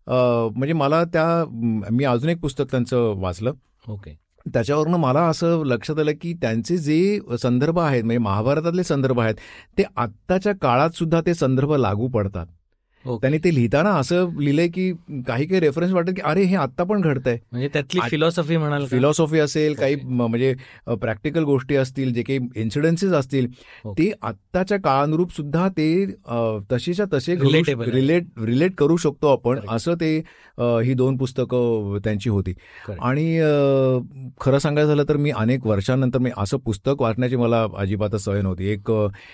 म्हणजे मला त्या म, अजून एक पुस्तक त्यांचं वाचलं. ओके. त्याच्यावरनं मला असं लक्षात आलं की त्यांचे जे संदर्भ आहेत म्हणजे महाभारतातले संदर्भ आहेत ते आत्ताच्या काळात सुद्धा ते संदर्भ लागू पडतात. त्यांनी ते लिहिताना असं लिहिलंय की काही काही रेफरन्स वाटत की अरे हे आत्ता पण घडतंय म्हणजे त्यातली फिलॉसॉफी म्हणाल? फिलॉसॉफी असेल काही म्हणजे प्रॅक्टिकल गोष्टी असतील जे काही इन्सिडेन्सेस असतील. ते आत्ताच्या काळानुरूप सुद्धा ते अ, तसेच्या तसे. रिलेट रिलेट करू शकतो आपण. असं ते ही दोन पुस्तकं त्यांची होती. आणि खरं सांगायचं झालं तर मी अनेक वर्षांनंतर मी असं पुस्तक वाचण्याची मला अजिबातच सवय नव्हती एक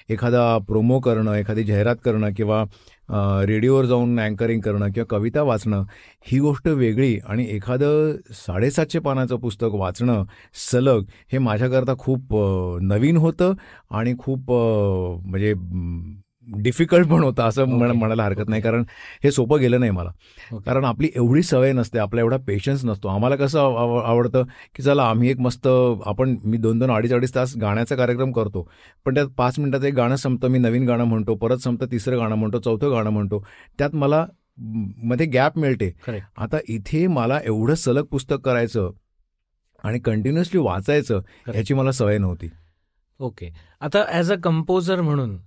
एखादा प्रोमो करणं एखादी जाहिरात करणं किंवा रेडिओवर जाऊन अँकरिंग करणं किंवा कविता वाचणं ही गोष्ट वेगळी आणि एखादं साडेसातशे पानाचं पुस्तक वाचणं सलग हे माझ्याकरता खूप नवीन होतं आणि खूप म्हणजे डिफिकल्ट पण होतं असं म्हण-. म्हणायला हरकत नाही. कारण हे सोपं गेलं नाही मला. कारण आपली एवढी सवय नसते आपला एवढा पेशन्स नसतो. आम्हाला कसं आव- आव- आवडतं की चला आम्ही एक मस्त आपण मी दोन दोन अडीच अडीच तास गाण्याचा कार्यक्रम करतो. पण त्यात पाच मिनिटात एक गाणं संपतं मी नवीन गाणं म्हणतो परत संपतं तिसरं गाणं म्हणतो चौथं गाणं म्हणतो. त्यात मला मध्ये गॅप मिळते. आता इथे मला एवढं सलग पुस्तक करायचं आणि कंटिन्युअसली वाचायचं ह्याची मला सवय नव्हती. ओके आता ॲज अ कंपोजर म्हणून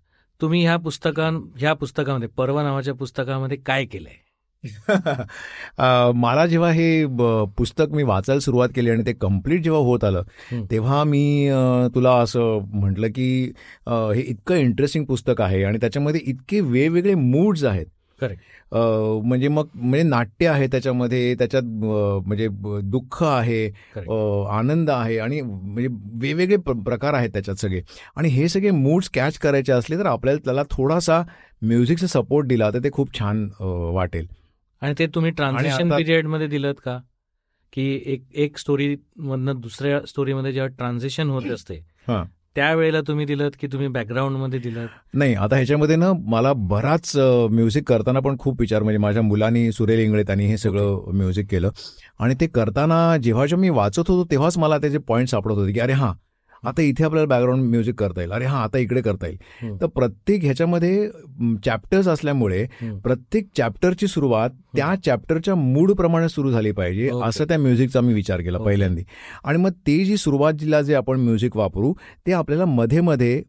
तुम्ही ह्या पुस्तकां ह्या पुस्तकामध्ये पर्व नावाच्या पुस्तकामध्ये काय केलंय *laughs* मला जेव्हा हे पुस्तक मी वाचायला सुरुवात केली आणि ते कंप्लीट जेव्हा होत आलं. तेव्हा मी तुला असं म्हटलं की हे इतकं इंटरेस्टिंग पुस्तक आहे आणि त्याच्यामध्ये इतके वेगवेगळे मूड्स आहेत Correct. म्हणजे मग म्हणजे नाट्य आहे त्याच्यामध्ये त्याच्यात म्हणजे दुःख आहे आनंद आहे आणि म्हणजे वेगवेगळे प्र- प्रकार आहेत त्याच्यात सगळे. आणि हे सगळे मूड्स कॅच करायचे असले तर आपल्याला त्याला थोडासा म्युझिकचा सपोर्ट दिला तर ते खूप छान वाटेल. आणि ते तुम्ही ट्रान्झिशन आता- पिरियडमध्ये दिलं का? की एक एक स्टोरी मधनं दुसऱ्या स्टोरीमध्ये जेव्हा ट्रान्झिशन होत असते. त्यावेळेला तुम्ही दिलं की तुम्ही बॅकग्राऊंडमध्ये दिलं नाही आता ह्याच्यामध्ये ना मला बराच म्युझिक करताना पण खूप विचार म्हणजे माझ्या मुलांनी सुरेल इंगळे त्यांनी हे सगळं म्युझिक केलं. आणि ते करताना जेव्हा जेव्हा मी वाचत होतो तेव्हाच मला त्याचे पॉईंट सापडत होते की अरे हां आता इथे आपल्याला बॅकग्राऊंड म्युझिक करता येईल. अरे हां आता इकडे करता येईल. हं. तर प्रत्येक ह्याच्यामध्ये चॅप्टर्स असल्यामुळे हं. प्रत्येक चॅप्टरची सुरुवात त्या चॅप्टरच्या मूड प्रमाणे सुरू झाली पाहिजे. असं त्या म्युझिकचा मी विचार केला. पहिल्यांदा. आणि मग ते जी सुरुवातीला जे आपण म्युझिक वापरू ते आपल्याला मध्ये मध्ये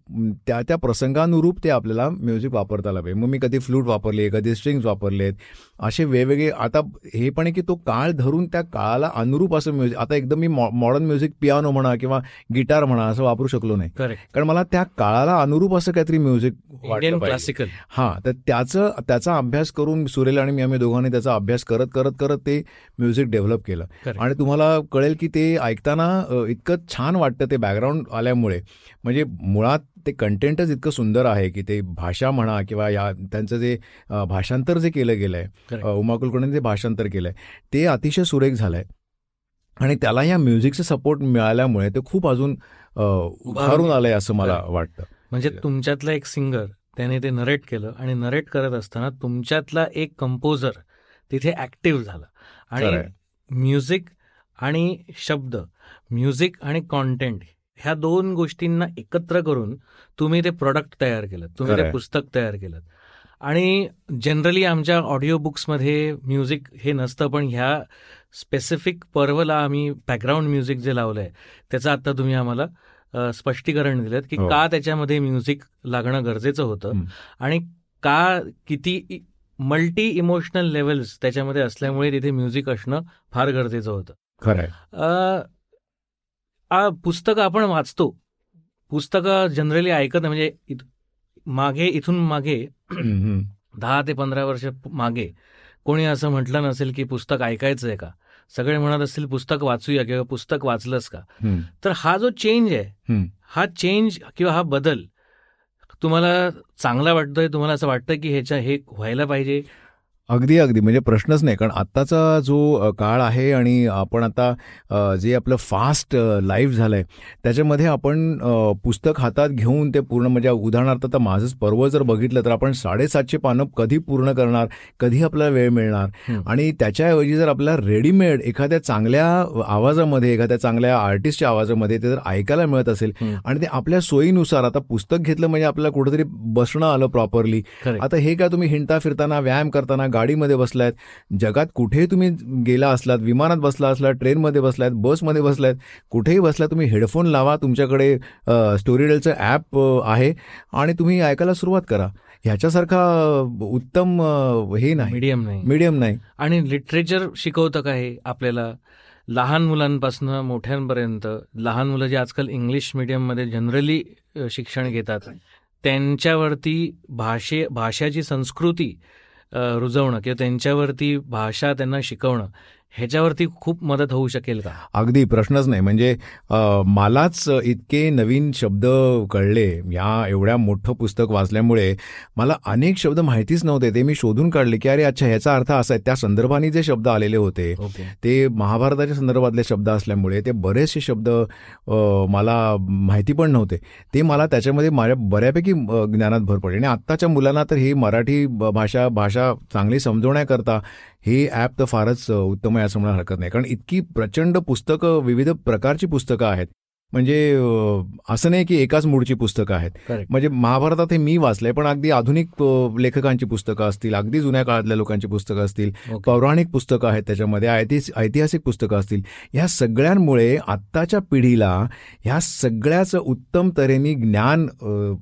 त्या त्या प्रसंगानुरूप ते आपल्याला म्युझिक वापरता आलं पाहिजे. मग मी कधी फ्लूट वापरली कधी स्ट्रिंग्स वापरलेत असे वेगवेगळे आता हे पण आहे की तो काळ धरून त्या काळाला अनुरूप असं म्युझिक आता एकदम मी मॉडर्न म्युझिक पियानो म्हणा किंवा गिटार म्हणा असं वापरू शकलो नाही. कारण मला त्या काळाला अनुरूप असं काहीतरी म्युझिक क्लासिकल हा तर त्याचं त्याचा अभ्यास करून सुरेल आणि मी आम्ही दोघांनी त्याचा अभ्यास करत करत करत ते म्युझिक डेव्हलप केलं. आणि तुम्हाला कळेल की ते ऐकताना इतकं छान वाटतं ते बॅकग्राऊंड आल्यामुळे म्हणजे मुळात ते कंटेंटच इतकं सुंदर आहे की ते भाषा म्हणा किंवा या त्यांचं जे भाषांतर जे केलं गेलंय Correct. अ, उमा कुलकर्णीने जे भाषांतर केलंय ते अतिशय सुरेख झालंय आणि त्याला या म्युझिकचा सपोर्ट मिळाल्यामुळे ते खूप अजून उभारून आलंय असं मला. वाटतं म्हणजे तुमच्यातला एक सिंगर त्याने ते नरेट केलं आणि नरेट करत असताना तुमच्यातला एक कंपोजर तिथे ऍक्टिव्ह झाला आणि. म्युझिक आणि शब्द म्युझिक आणि कॉन्टेंट ह्या दोन गोष्टींना एकत्र करून तुम्ही ते प्रॉडक्ट तयार केलं तुम्ही ते आहे. पुस्तक तयार केलं आणि जनरली आमच्या ऑडिओ बुक्समध्ये म्युझिक हे नसतं पण ह्या स्पेसिफिक पर्वला आम्ही बॅकग्राऊंड म्युझिक जे लावलंय त्याचं आता तुम्ही आम्हाला स्पष्टीकरण दिलं की हो. का त्याच्यामध्ये म्युझिक लागणं गरजेचं होतं. आणि का किती मल्टी इमोशनल लेवल्स त्याच्यामध्ये असल्यामुळे तिथे म्युझिक असणं फार गरजेचं होतं खरं पुस्तकं आपण वाचतो पुस्तकं जनरली ऐकत. म्हणजे इत- मागे इथून मागे. दहा ते पंधरा वर्ष मागे कोणी असं म्हटलं नसेल की पुस्तक ऐकायचं आहे का सगळे म्हणत असतील पुस्तक वाचूया किंवा पुस्तक वाचलंस का. तर हा जो चेंज आहे. हा चेंज किंवा हा बदल तुम्हाला चांगला वाटतोय तुम्हाला असं वाटतं की ह्याच्या हे व्हायला पाहिजे? अगदी अगदी. म्हणजे प्रश्नच नाही. कारण आत्ताचा जो काळ आहे आणि आपण आता जे आपलं फास्ट लाईफ झालंय त्याच्यामध्ये आपण पुस्तक हातात घेऊन ते पूर्ण म्हणजे उदाहरणार्थ आता माझंच पर्व जर बघितलं तर आपण साडेसातशे पानं कधी पूर्ण करणार कधी आपल्याला वेळ मिळणार. आणि त्याच्याऐवजी जर आपल्याला रेडीमेड एखाद्या चांगल्या आवाजामध्ये एखाद्या चांगल्या आर्टिस्टच्या आवाजामध्ये ते जर ऐकायला मिळत असेल. आणि ते आपल्या सोयीनुसार आता पुस्तक घेतलं म्हणजे आपल्याला कुठेतरी बसणं आलं प्रॉपरली आता हे काय तुम्ही हिंडता फिरताना व्यायाम करताना गाडीमध्ये बसलायत. जगात कुठेही तुम्ही गेला असलात विमानात बसला असलात ट्रेनमध्ये बसलात बसमध्ये बसलात कुठेही बसलात तुम्ही हेडफोन लावा तुमच्याकडे स्टोरीडेलचं ॲप आहे आणि तुम्ही ऐकायला सुरुवात करा. ह्याच्यासारखा उत्तम हे नाही. मीडियम नाही. मीडियम नाही. आणि लिटरेचर शिकवतं का हे आपल्याला? लहान मुलांपासून मोठ्यांपर्यंत लहान मुलं जे आजकाल इंग्लिश मिडियममध्ये जनरली शिक्षण घेतात त्यांच्यावरती भाषे भाषाची संस्कृती रुजवणं किंवा त्यांच्यावरती भाषा त्यांना शिकवणं ह्याच्यावरती खूप मदत होऊ शकेल का? अगदी प्रश्नच नाही. म्हणजे मलाच इतके नवीन शब्द कळले या एवढ्या मोठं पुस्तक वाचल्यामुळे मला अनेक शब्द माहितीच नव्हते. ते मी शोधून काढले की अरे अच्छा ह्याचा अर्थ असा आहे. त्या संदर्भाने जे शब्द आलेले होते ओके. ते महाभारताच्या संदर्भातले शब्द असल्यामुळे ते बरेचसे शब्द मला माहिती पण नव्हते. ते मला त्याच्यामध्ये माझ्या बऱ्यापैकी ज्ञानात भर पडली. आणि आत्ताच्या मुलांना तर ही मराठी भाषा भाषा चांगली समजवण्याकरता हे ॲप तर फारच उत्तम आहे असं म्हणायला हरकत नाही. कारण इतकी प्रचंड पुस्तकं विविध प्रकारची पुस्तकं आहेत. म्हणजे असं नाही की एकाच मूळची पुस्तकं आहेत. म्हणजे महाभारतात हे मी वाचलंय पण अगदी आधुनिक लेखकांची पुस्तकं असतील अगदी जुन्या काळातल्या लोकांची पुस्तकं असतील पौराणिक पुस्तकं आहेत त्याच्यामध्ये ऐतिहास ऐतिहासिक पुस्तकं असतील. ह्या सगळ्यांमुळे आत्ताच्या पिढीला ह्या सगळ्याचं उत्तम तऱ्हेने ज्ञान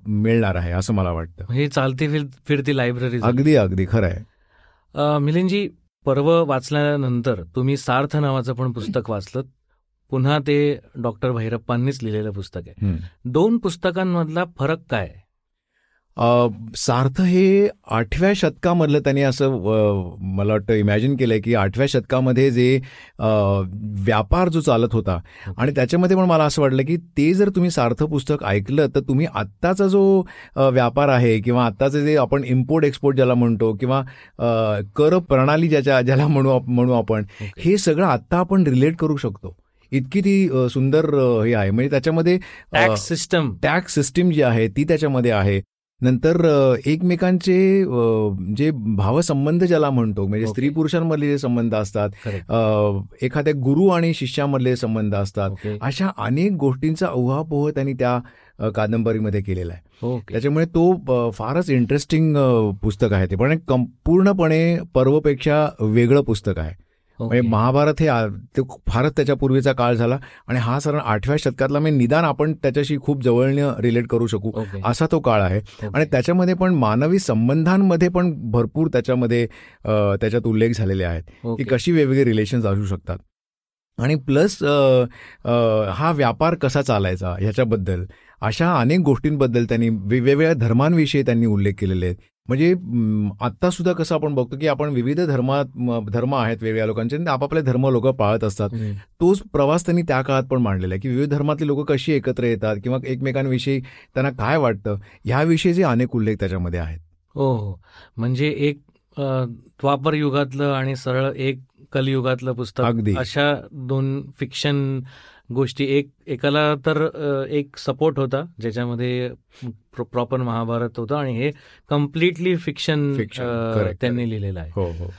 मिळणार आहे असं मला वाटतं. हे चालती फिर फिरती लायब्ररी अगदी अगदी. खरं आहे. मिलिंदजी पर्व वाचल्यानंतर तुम्ही सार्थ नावाचं पण पुस्तक वाचलं पुन्हा ते डॉक्टर भैरप्पांनीच लिहिलेलं पुस्तक आहे. दोन पुस्तकांमधला फरक काय सार्थ हे आठव्या शतकामधलं त्यांनी असं मला वाटतं इमॅजिन केलंय की आठव्या शतकामध्ये जे व्यापार जो चालत होता आणि त्याच्यामध्ये पण मला असं वाटलं की ते जर तुम्ही सार्थ पुस्तक ऐकलं तर तुम्ही आत्ताचा जो व्यापार आहे किंवा आत्ताचे जे आपण इम्पोर्ट एक्सपोर्ट ज्याला म्हणतो किंवा कर प्रणाली ज्याच्या ज्याला म्हणू म्हणू आपण हे सगळं आत्ता आपण रिलेट करू शकतो. इतकी ती सुंदर हे आहे. म्हणजे त्याच्यामध्ये टॅक्स सिस्टम टॅक्स सिस्टीम जी आहे ती त्याच्यामध्ये आहे. नंतर एकमेकांचे जे भावसंबंध ज्याला म्हणतो म्हणजे. स्त्री पुरुषांमधले जे संबंध असतात एखाद्या गुरु आणि शिष्यामधले संबंध असतात अशा अनेक गोष्टींचा उहापोह त्यांनी त्या कादंबरीमध्ये केलेला आहे. त्याच्यामुळे तो फारच इंटरेस्टिंग पुस्तक आहे ते. पण पूर्णपणे पर्वपेक्षा वेगळं पुस्तक आहे. म्हणजे. महाभारत हे ते फारच त्याच्या पूर्वीचा काळ झाला आणि हा साधारण आठव्या शतकातला म्हणजे निदान आपण त्याच्याशी खूप जवळनं रिलेट करू शकू. असा तो काळ आहे. आणि त्याच्यामध्ये पण मानवी संबंधांमध्ये पण भरपूर त्याच्यामध्ये त्याच्यात उल्लेख झालेले आहेत की. कशी वेगवेगळी रिलेशन्स असू शकतात आणि प्लस हा व्यापार कसा चालायचा ह्याच्याबद्दल अशा अनेक गोष्टींबद्दल त्यांनी वेगवेगळ्या धर्मांविषयी त्यांनी उल्लेख केलेले आहेत म्हणजे म, आत्ता सुद्धा कसं आपण बघतो की आपण विविध धर्मात धर्म आहेत वेगवेगळ्या लोकांचे आपापले धर्म लोक पाळत असतात. तोच प्रवास त्यांनी त्या काळात पण मांडलेला आहे की विविध धर्मातली लोक कशी एकत्र येतात किंवा एकमेकांविषयी त्यांना काय वाटतं ह्याविषयीचे अनेक उल्लेख त्याच्यामध्ये आहेत हो हो म्हणजे एक द्वापर युगातलं आणि सरळ एक कलियुगातलं पुस्तक अगदी. अशा दोन फिक्शन गोष्टी. एक एकाला तर एक सपोर्ट होता ज्याच्यामध्ये प्रॉपर महाभारत होतं आणि हे कम्प्लिटली फिक्शन त्यांनी. लिहिलेलं आहे. हो हो.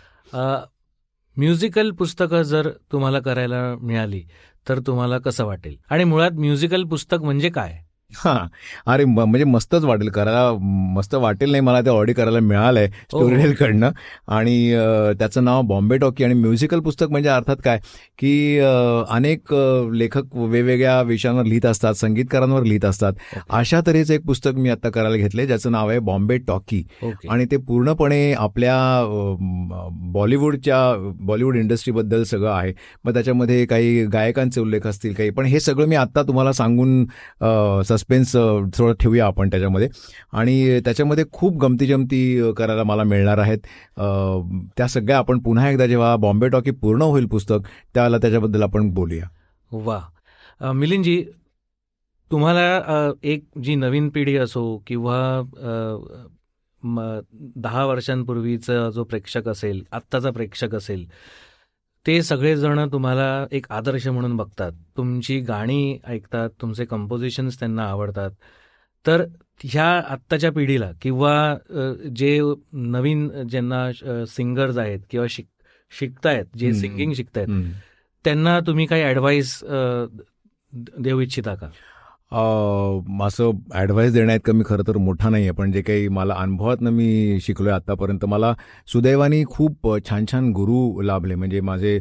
म्युझिकल पुस्तकं जर तुम्हाला करायला मिळाली तर तुम्हाला कसं वाटेल? आणि मुळात म्युझिकल पुस्तक म्हणजे काय? हा. अरे म्हणजे मस्तच वाटेल करायला. मस्त वाटेल नाही मला ते ऑडी करायला मिळालंय स्टोरीटेलकडनं आणि अं, त्याचं नाव बॉम्बे टॉकी आणि म्युझिकल पुस्तक म्हणजे अर्थात काय? की अनेक लेखक वेगवेगळ्या विषयांवर लिहित असतात संगीतकारांवर लिहित असतात. अशा तऱ्हेचं एक पुस्तक मी आता करायला घेतलंय ज्याचं नाव आहे बॉम्बे टॉकी. आणि ते पूर्णपणे आपल्या बॉलिवूडच्या बॉलिवूड इंडस्ट्रीबद्दल सगळं आहे. मग त्याच्यामध्ये काही गायकांचे उल्लेख असतील काही. पण हे सगळं मी आत्ता तुम्हाला सांगून सस्पेन्स थोडं ठेवूया आपण त्याच्यामध्ये. आणि त्याच्यामध्ये खूप गमती जमती करायला मला मिळणार आहेत. त्या सगळ्या आपण पुन्हा एकदा जेव्हा बॉम्बे टॉकी पूर्ण होईल पुस्तक त्याला त्याच्याबद्दल आपण बोलूया. वा मिलिंदजी तुम्हाला एक जी नवीन पिढी असो किंवा दहा वर्षांपूर्वीचा जो प्रेक्षक असेल आत्ताचा प्रेक्षक असेल ते सगळेजण तुम्हाला एक आदर्श म्हणून बघतात तुमची गाणी ऐकतात तुमचे कंपोजिशन्स त्यांना आवडतात तर ह्या आत्ताच्या पिढीला किंवा जे नवीन ज्यांना सिंगर्स आहेत किंवा शिक शिकतायत जे. सिंगिंग शिकतायत. त्यांना तुम्ही काही ॲडवाईस देऊ इच्छिता का असं ॲडवाईस देण्यात मी खरं तर मोठा नाही आहे पण जे काही मला अनुभवातनं मी शिकलो आहे आत्तापर्यंत मला सुदैवाने खूप छान छान गुरु लाभले. म्हणजे माझे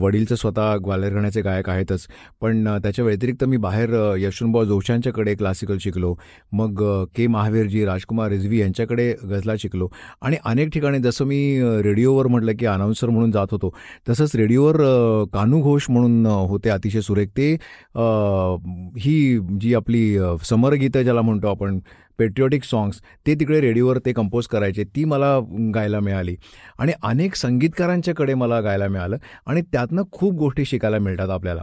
वडीलचं स्वतः ग्वाल्हेर गायक आहेतच. पण त्याच्या व्यतिरिक्त मी बाहेर अ, यशवंतभाऊ जोशांच्याकडे क्लासिकल शिकलो. मग के महावीरजी राजकुमार रिझवी यांच्याकडे गझला शिकलो. आणि अनेक ठिकाणी जसं मी रेडिओवर म्हटलं की अनाऊन्सर म्हणून जात होतो तसंच रेडिओवर कानू घोष म्हणून होते अतिशय सुरेख. ते ही जी आपली समर समरगीतं ज्याला म्हणतो आपण पेट्रिऑटिक सॉंग्स ते तिकडे रेडिओवर ते कंपोज करायचे ती मला गायला मिळाली. आणि अनेक संगीतकारांच्याकडे मला गायला मिळालं आणि त्यातनं खूप गोष्टी शिकायला मिळतात आपल्याला.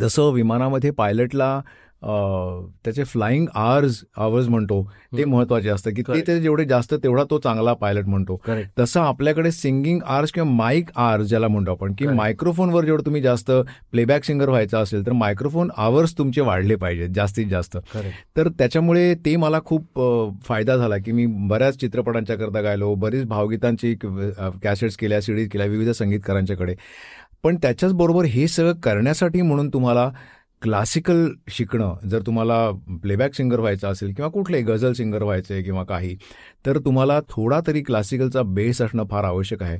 जसं विमानामध्ये पायलटला त्याचे फ्लाइंग आवर्स आवर्स म्हणतो ते. महत्त्वाचे असतं की ते जेवढे जास्त तेवढा तो चांगला पायलट म्हणतो. तसं आपल्याकडे सिंगिंग आर्स किंवा माईक आर्स ज्याला म्हणतो आपण की. मायक्रोफोनवर जेवढं तुम्ही जास्त प्लेबॅक सिंगर व्हायचं असेल तर मायक्रोफोन आवर्स तुमचे वाढले पाहिजेत जास्तीत जास्त. तर त्याच्यामुळे ते मला खूप फायदा झाला की मी बऱ्याच चित्रपटांच्या करता गायलो बरीच भावगीतांची कॅसेट्स केल्या सिडीज केल्या विविध संगीतकारांच्याकडे. पण त्याच्याचबरोबर हे सगळं करण्यासाठी म्हणून तुम्हाला क्लासिकल शिकणं जर तुम्हाला प्लेबॅक सिंगर व्हायचं असेल किंवा कुठलंही गझल सिंगर व्हायचं आहे किंवा काही तर तुम्हाला थोडा तरी क्लासिकलचा बेस असणं फार आवश्यक आहे.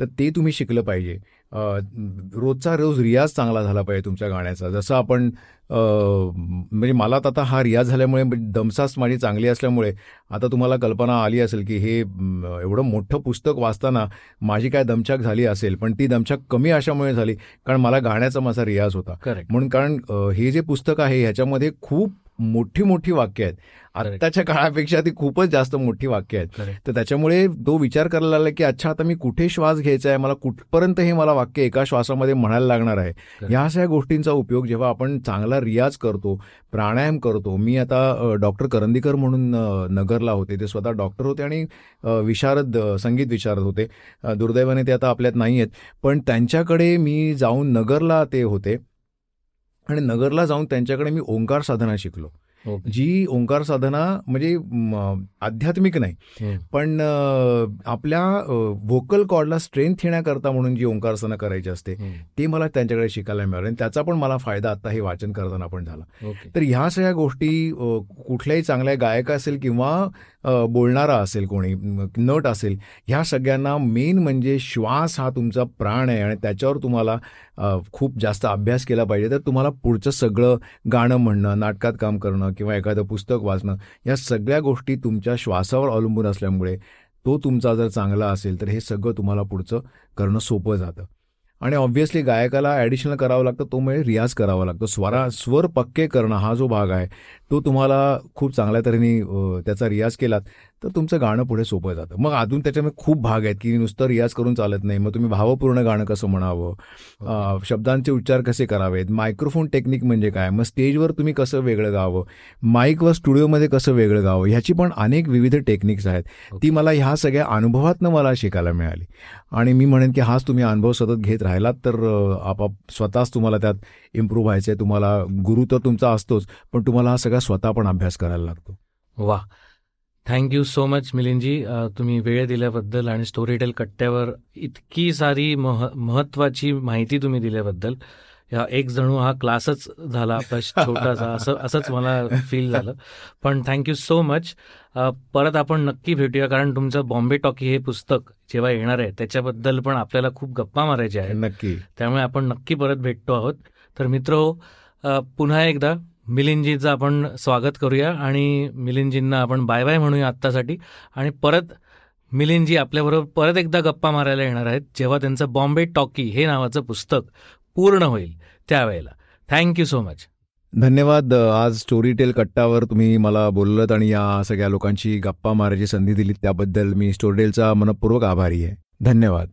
तर ते तुम्ही शिकलं पाहिजे. रोजचा रोज रियाज चांगला झाला पाहिजे तुमच्या गाण्याचा. जसं आपण म्हणजे मला तर आता हा रियाज झाल्यामुळे दमसास माझी चांगली असल्यामुळे आता तुम्हाला कल्पना आली असेल की हे एवढं मोठं पुस्तक वाचताना माझी काय दमछाक झाली असेल पण ती दमछाक कमी अशामुळे झाली कारण मला गाण्याचा माझा रियाज होता. म्हणून कारण हे जे पुस्तक आहे ह्याच्यामध्ये खूप मोठी मोठी वाक्य आहेत. आत्ताच्या काळापेक्षा ती खूपच जास्त मोठी वाक्य आहेत. तर त्याच्यामुळे तो विचार करायला लागला की अच्छा आता मी कुठे श्वास घ्यायचा आहे? मला कुठपर्यंत हे मला वाक्य एका श्वासामध्ये म्हणायला लागणार आहे? ह्या सगळ्या गोष्टींचा उपयोग जेव्हा आपण चांगला रियाज करतो प्राणायाम करतो मी आता डॉक्टर करंदीकर म्हणून नगरला होते. ते स्वतः डॉक्टर होते आणि विशारद संगीत विशारद होते. दुर्दैवाने ते आता आपल्यात नाही आहेत. पण त्यांच्याकडे मी जाऊन नगरला ते होते. आणि नगरला जाऊन त्यांच्याकडे मी ओंकार साधना शिकलो ओके जी ओंकार साधना म्हणजे आध्यात्मिक नाही. पण आपल्या व्होकल कॉर्डला स्ट्रेंथ येण्याकरता म्हणून जी ओंकार साधना करायची असते. ते मला त्यांच्याकडे शिकायला मिळालं आणि त्याचा पण मला फायदा आता हे वाचन करताना पण झाला ओके तर ह्या सगळ्या गोष्टी कुठल्याही चांगल्या गायक असेल किंवा बोलणारा असेल कोणी नट असेल ह्या सगळ्यांना मेन म्हणजे श्वास हा तुमचा प्राण आहे आणि त्याच्यावर तुम्हाला खूप जास्त अभ्यास केला पाहिजे. तर तुम्हाला पुढचं सगळं गाणं म्हणणं नाटकात काम करणं किंवा एखादं पुस्तक वाचणं या सगळ्या गोष्टी तुमच्या श्वासावर अवलंबून असल्यामुळे तो तुमचा जर चांगला असेल तर हे सगळं तुम्हाला पुढचं करणं सोपं जातं. आणि ऑब्व्हियसली गायकाला ॲडिशनल करावं लागतं तो म्हणजे रियाज करावा लागतो. स्वरा स्वर पक्के करणं हा जो भाग आहे तो तुम्हाला खूप चांगल्या तऱ्हेने त्याचा रियाज केलात. तर तुमचं गाणं पुढे सोपं जातं. मग अजून त्याच्यामध्ये खूप भाग आहेत की नुसतं रियाज करून चालत नाही. मग तुम्ही भावपूर्ण गाणं कसं म्हणावं? अ, शब्दांचे उच्चार कसे करावेत? मायक्रोफोन टेक्निक म्हणजे काय? मग स्टेजवर तुम्ही कसं वेगळं गावं? माईकवर स्टुडिओमध्ये कसं वेगळं गावं? ह्याची पण अनेक विविध टेक्निक्स आहेत. ती मला ह्या सगळ्या अनुभवातनं मला शिकायला मिळाली. आणि मी म्हणेन की हाच तुम्ही अनुभव सतत घेत राहिलात तर आपाप स्वतःच तुम्हाला त्यात इम्प्रूव्ह व्हायचं आहे तुम्हाला गुरु तर तुमचा असतोच पण तुम्हाला हा सगळा स्वतः पण अभ्यास करायला लागतो. वा. थँक्यू सो मच मिलिंदजी तुम्ही वेळ दिल्याबद्दल आणि स्टोरीटेल कट्ट्यावर इतकी सारी मह महत्त्वाची माहिती तुम्ही दिल्याबद्दल. ह्या एक जणू हा क्लासच झाला आपला छोटासा असं असंच मला फील झालं. पण थँक्यू सो मच परत आपण नक्की भेटूया कारण तुमचं बॉम्बे टॉकी हे पुस्तक जेव्हा येणार आहे त्याच्याबद्दल पण आपल्याला खूप गप्पा मारायच्या आहेत. नक्की. त्यामुळे आपण नक्की परत भेटतो आहोत. तर मित्र पुन्हा एकदा मिलिंदजीचं आपण स्वागत करूया आणि मिलिंदजींना आपण बाय बाय म्हणूया आत्तासाठी. आणि परत मिलिंदजी आपल्याबरोबर परत एकदा गप्पा मारायला येणार आहेत जेव्हा त्यांचं बॉम्बे टॉकी हे नावाचं पुस्तक पूर्ण होईल त्यावेळेला. थँक्यू सो मच धन्यवाद. आज स्टोरी टेल कट्टावर तुम्ही मला बोललत आणि या सगळ्या लोकांची गप्पा मारायची संधी दिली त्याबद्दल मी स्टोरी टेलचा मनपूर्वक आभारी आहे. धन्यवाद.